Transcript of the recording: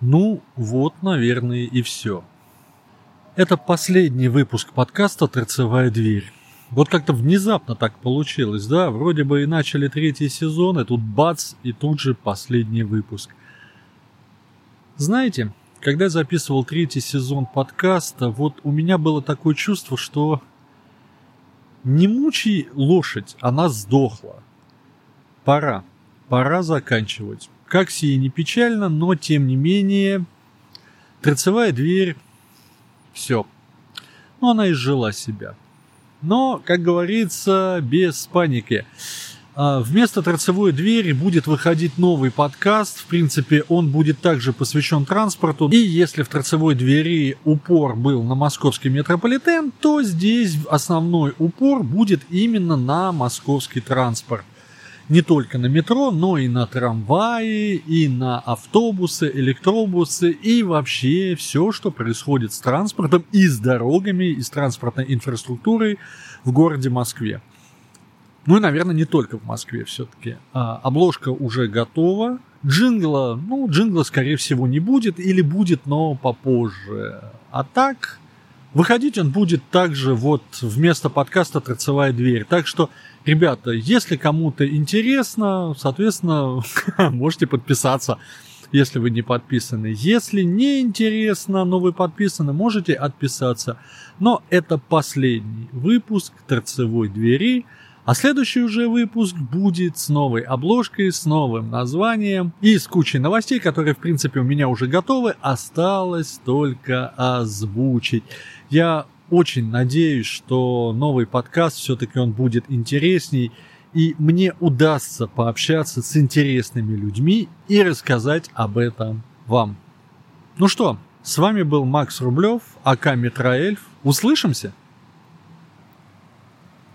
Ну, вот, наверное, и все. Это последний выпуск подкаста «Торцевая дверь». Вот как-то внезапно так получилось, да? Вроде бы и начали третий сезон, и тут бац, и тут же последний выпуск. Знаете, когда я записывал третий сезон подкаста, вот у меня было такое чувство, что не мучай лошадь, она сдохла. Пора, пора заканчивать. Как сие не печально, но тем не менее, торцевая дверь, все. Ну, она изжила себя. Но, как говорится, без паники. А, вместо торцевой двери будет выходить новый подкаст. В принципе, он будет также посвящен транспорту. И если в торцевой двери упор был на московский метрополитен, то здесь основной упор будет именно на московский транспорт не только на метро, но и на трамваи, и на автобусы, электробусы, и вообще все, что происходит с транспортом и с дорогами, и с транспортной инфраструктурой в городе Москве. Ну и, наверное, не только в Москве все-таки. А, обложка уже готова. Джингла, ну, джингла, скорее всего, не будет, или будет, но попозже. А так, выходить он будет также вот вместо подкаста «Торцевая дверь». Так что Ребята, если кому-то интересно, соответственно, можете подписаться, если вы не подписаны. Если не интересно, но вы подписаны, можете отписаться. Но это последний выпуск торцевой двери. А следующий уже выпуск будет с новой обложкой, с новым названием и с кучей новостей, которые, в принципе, у меня уже готовы. Осталось только озвучить. Я очень надеюсь, что новый подкаст все-таки он будет интересней, и мне удастся пообщаться с интересными людьми и рассказать об этом вам. Ну что, с вами был Макс Рублев, АК Метроэльф. Услышимся!